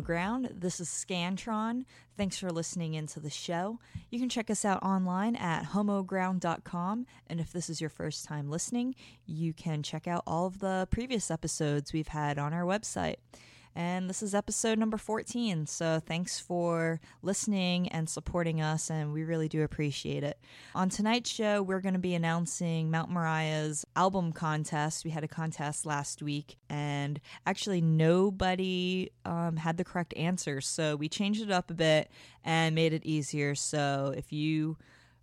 Ground. This is Scantron. Thanks for listening into the show. You can check us out online at homoground.com. And if this is your first time listening, you can check out all of the previous episodes we've had on our website. And this is episode number 14. So thanks for listening and supporting us, and we really do appreciate it. On tonight's show, we're going to be announcing Mount Moriah's album contest. We had a contest last week, and actually, nobody um, had the correct answer. So we changed it up a bit and made it easier. So if you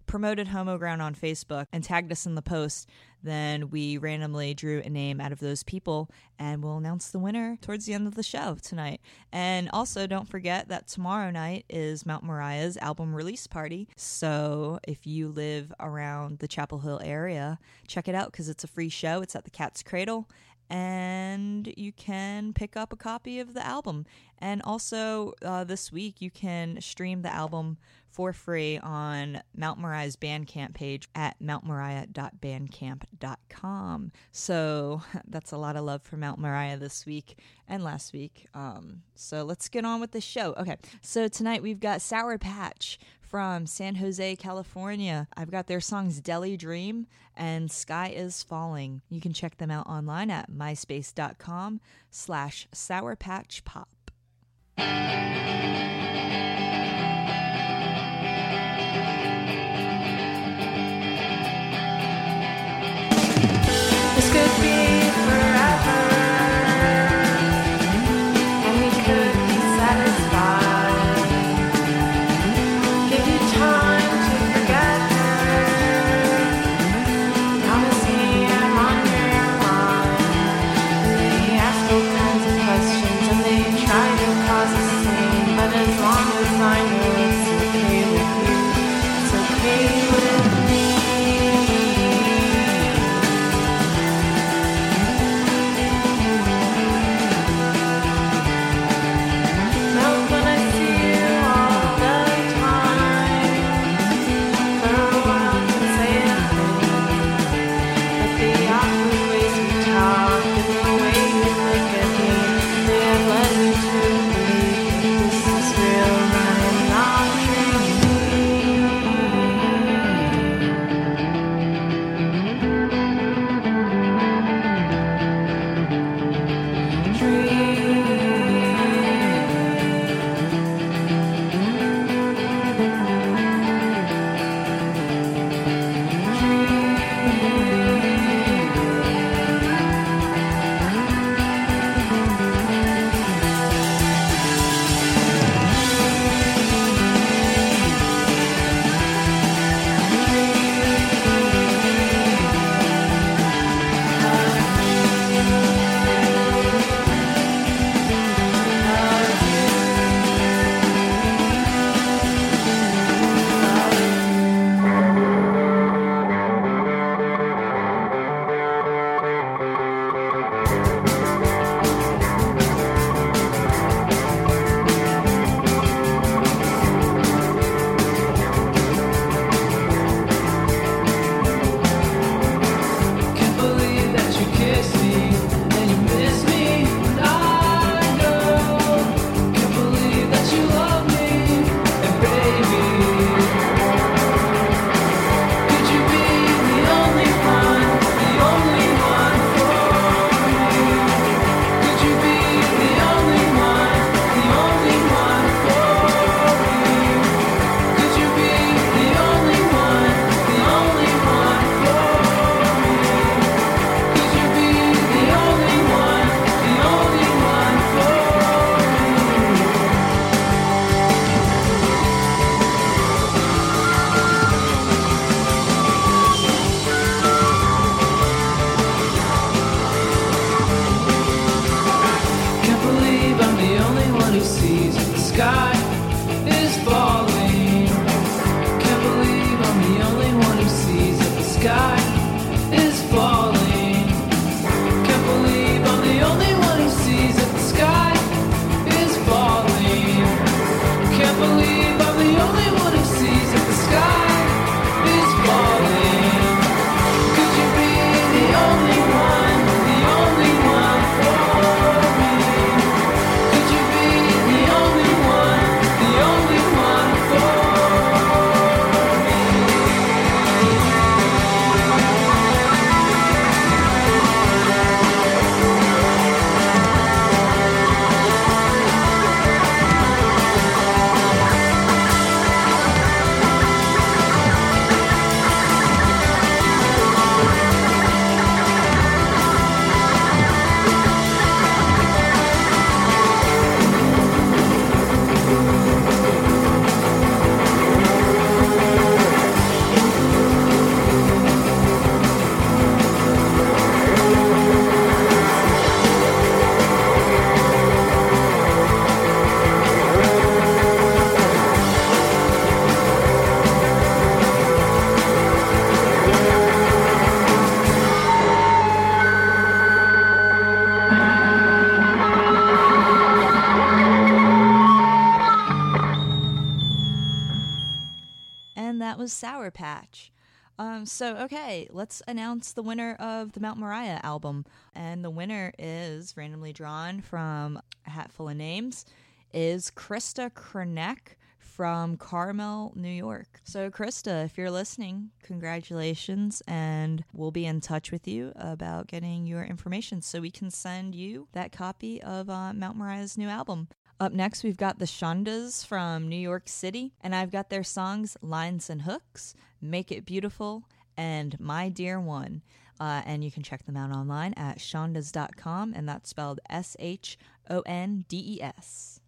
promoted Homo Ground on Facebook and tagged us in the post, then we randomly drew a name out of those people and we'll announce the winner towards the end of the show tonight. And also, don't forget that tomorrow night is Mount Moriah's album release party. So if you live around the Chapel Hill area, check it out because it's a free show. It's at the Cat's Cradle and you can pick up a copy of the album. And also, uh, this week, you can stream the album for free on Mount Moriah's Bandcamp page at mountmoriah.bandcamp.com. So that's a lot of love for Mount Moriah this week and last week. Um, so let's get on with the show. Okay, so tonight we've got Sour Patch from San Jose, California. I've got their songs Deli Dream and Sky is Falling. You can check them out online at myspace.com slash sourpatchpop. This could be Um, so, okay, let's announce the winner of the Mount Moriah album. And the winner is randomly drawn from a hat full of names is Krista Krenek from Carmel, New York. So, Krista, if you're listening, congratulations, and we'll be in touch with you about getting your information so we can send you that copy of uh, Mount Moriah's new album. Up next, we've got the Shondes from New York City, and I've got their songs Lines and Hooks, Make It Beautiful, and My Dear One. Uh, and you can check them out online at shondes.com, and that's spelled S H O N D E S.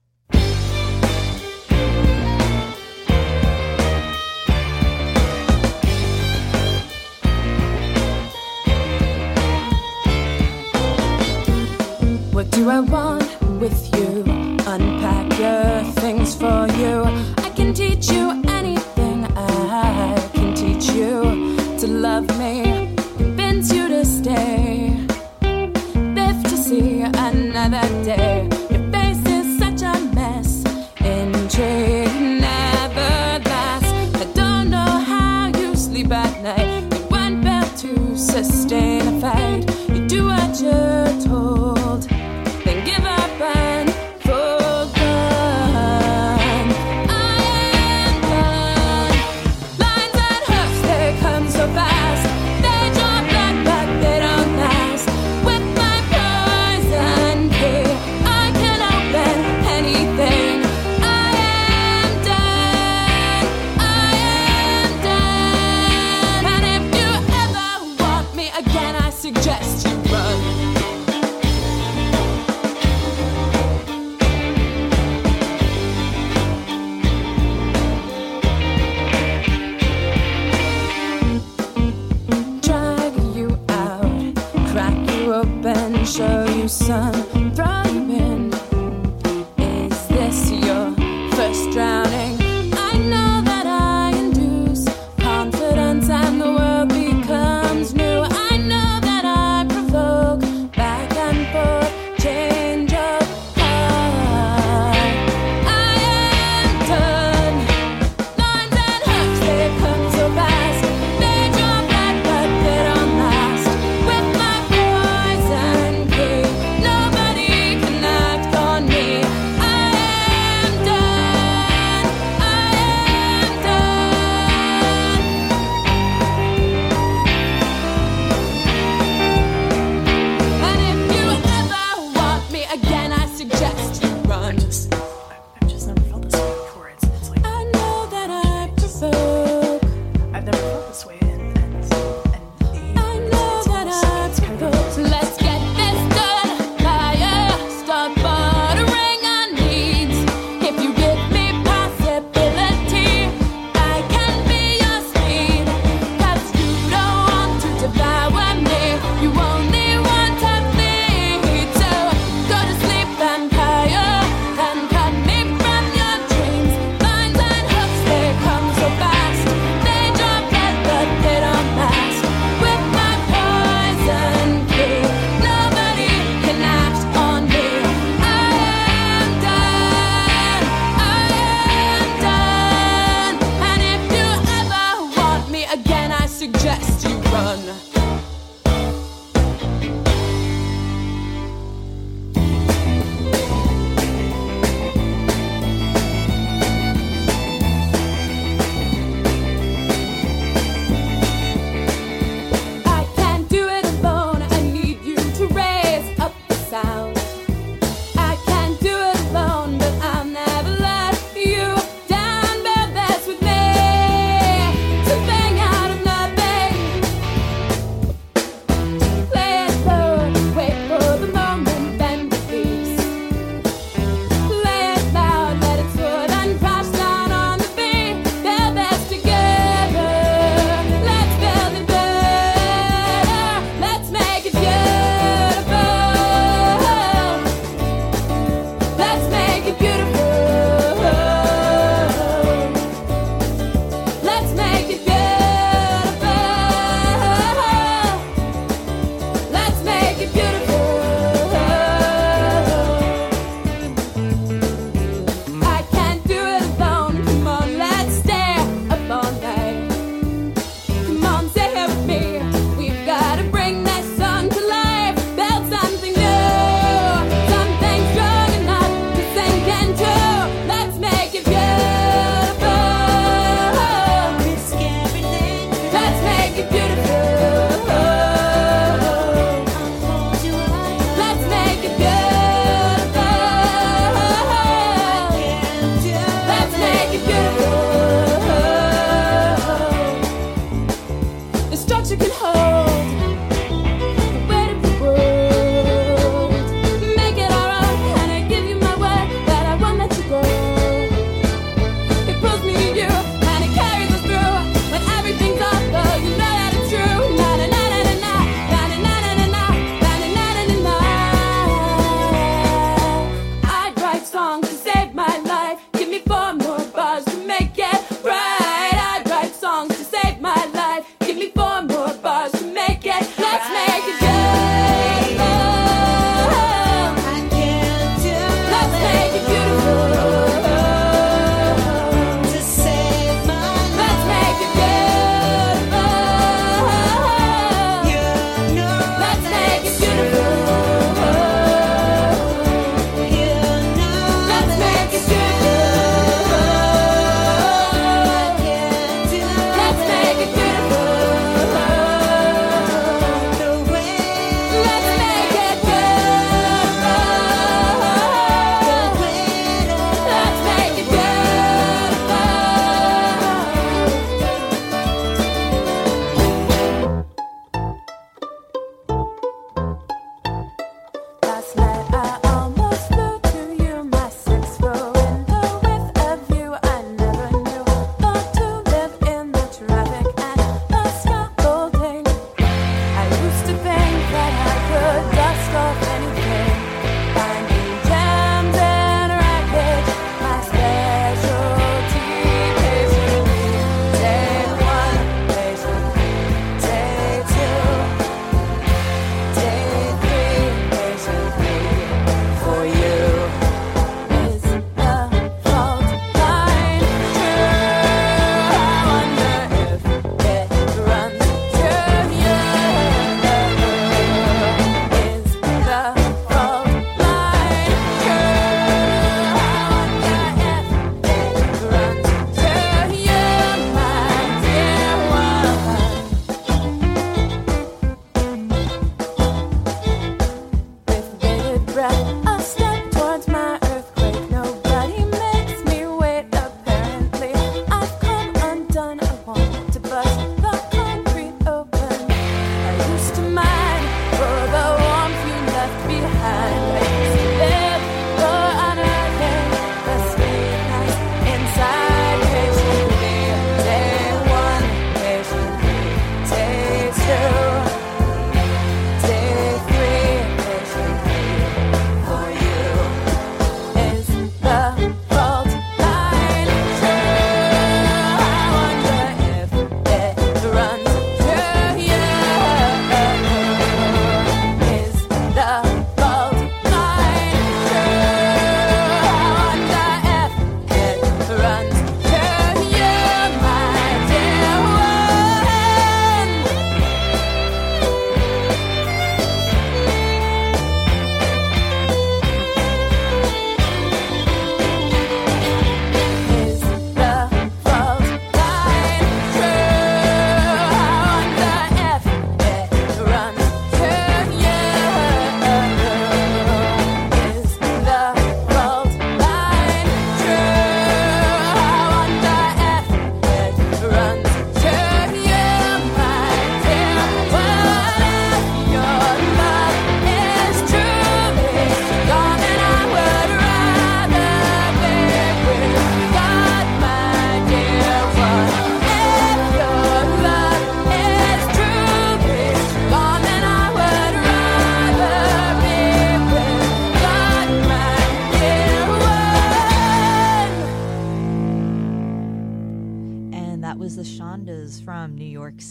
What do I want with you? Unpack your things for you. I can teach you anything. I can teach you to love me. Convince you to stay. Live to see another day.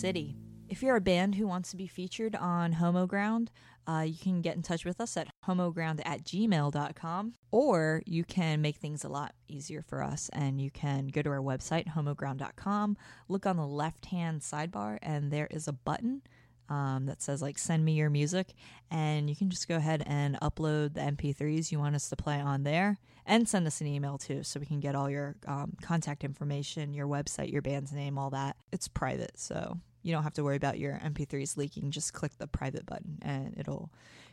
City. If you're a band who wants to be featured on Homo Ground, uh, you can get in touch with us at homoground at gmail.com, or you can make things a lot easier for us and you can go to our website, homoground.com, look on the left hand sidebar, and there is a button um, that says like send me your music and you can just go ahead and upload the mp3s you want us to play on there and send us an email too so we can get all your um, contact information your website your band's name all that it's private so you don't have to worry about your mp3s leaking just click the private button and it'll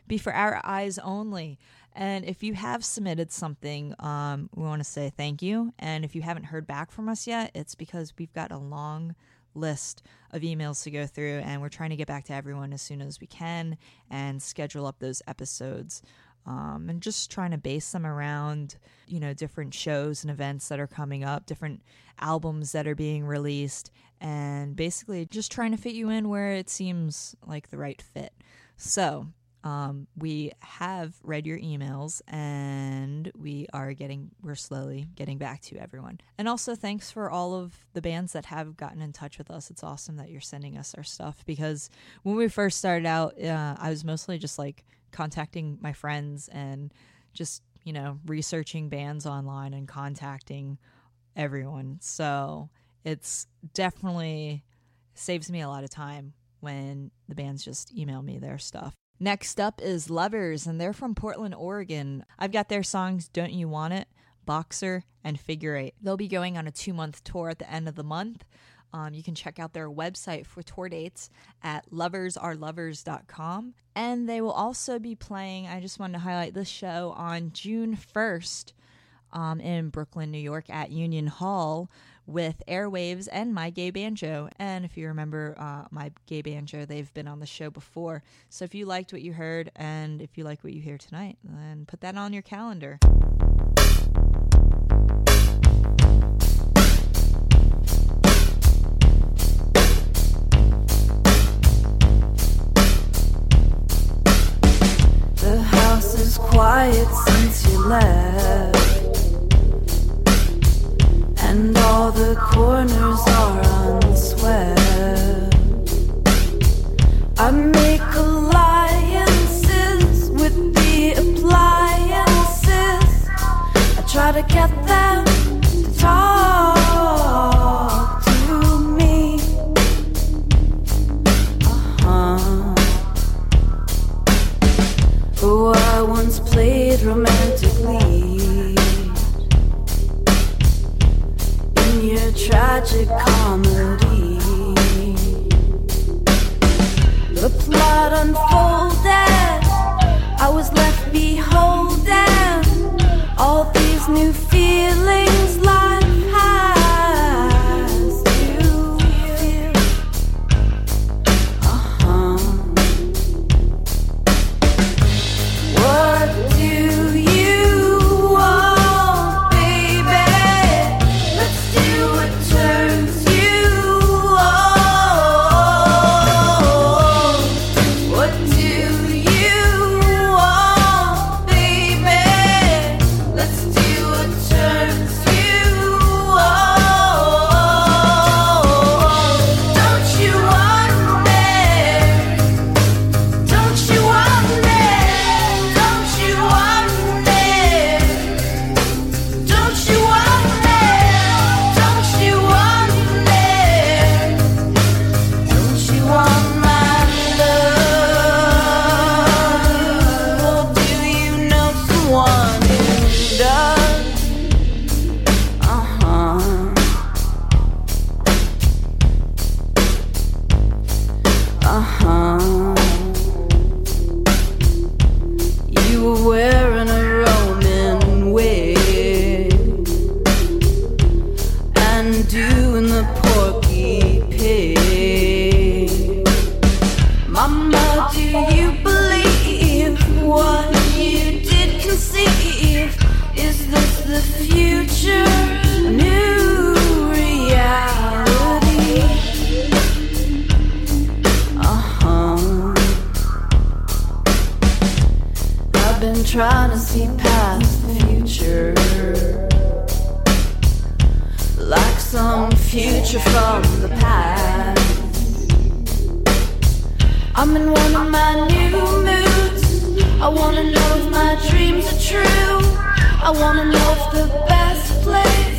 be for our eyes only and if you have submitted something um, we want to say thank you and if you haven't heard back from us yet it's because we've got a long list of emails to go through, and we're trying to get back to everyone as soon as we can and schedule up those episodes. Um, and just trying to base them around, you know, different shows and events that are coming up, different albums that are being released, and basically just trying to fit you in where it seems like the right fit. So, um, we have read your emails and we are getting, we're slowly getting back to everyone. And also, thanks for all of the bands that have gotten in touch with us. It's awesome that you're sending us our stuff because when we first started out, uh, I was mostly just like contacting my friends and just, you know, researching bands online and contacting everyone. So it's definitely saves me a lot of time when the bands just email me their stuff. Next up is Lovers, and they're from Portland, Oregon. I've got their songs Don't You Want It, Boxer, and Figure Eight. They'll be going on a two month tour at the end of the month. Um, you can check out their website for tour dates at loversarelovers.com. And they will also be playing, I just wanted to highlight this show on June 1st um, in Brooklyn, New York at Union Hall with Airwaves and My Gay Banjo. And if you remember uh, My Gay Banjo, they've been on the show before. So if you liked what you heard and if you like what you hear tonight, then put that on your calendar. The house is quiet since you left. All the corners are unswept. I make alliances with the appliances. I try to get them to talk trying to see past the future. Like some future from the past. I'm in one of my new moods. I wanna know if my dreams are true. I wanna know if the best place.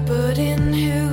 but in here.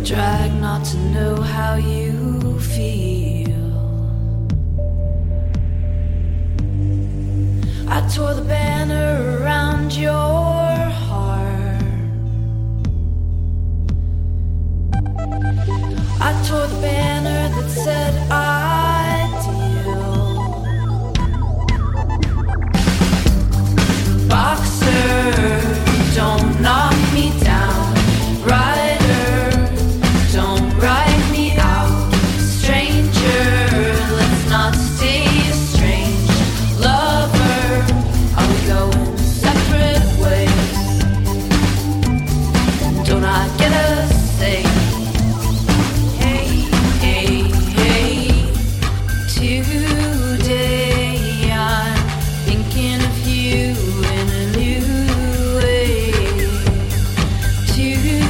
I drag not to know how you feel. I tore the banner around your you.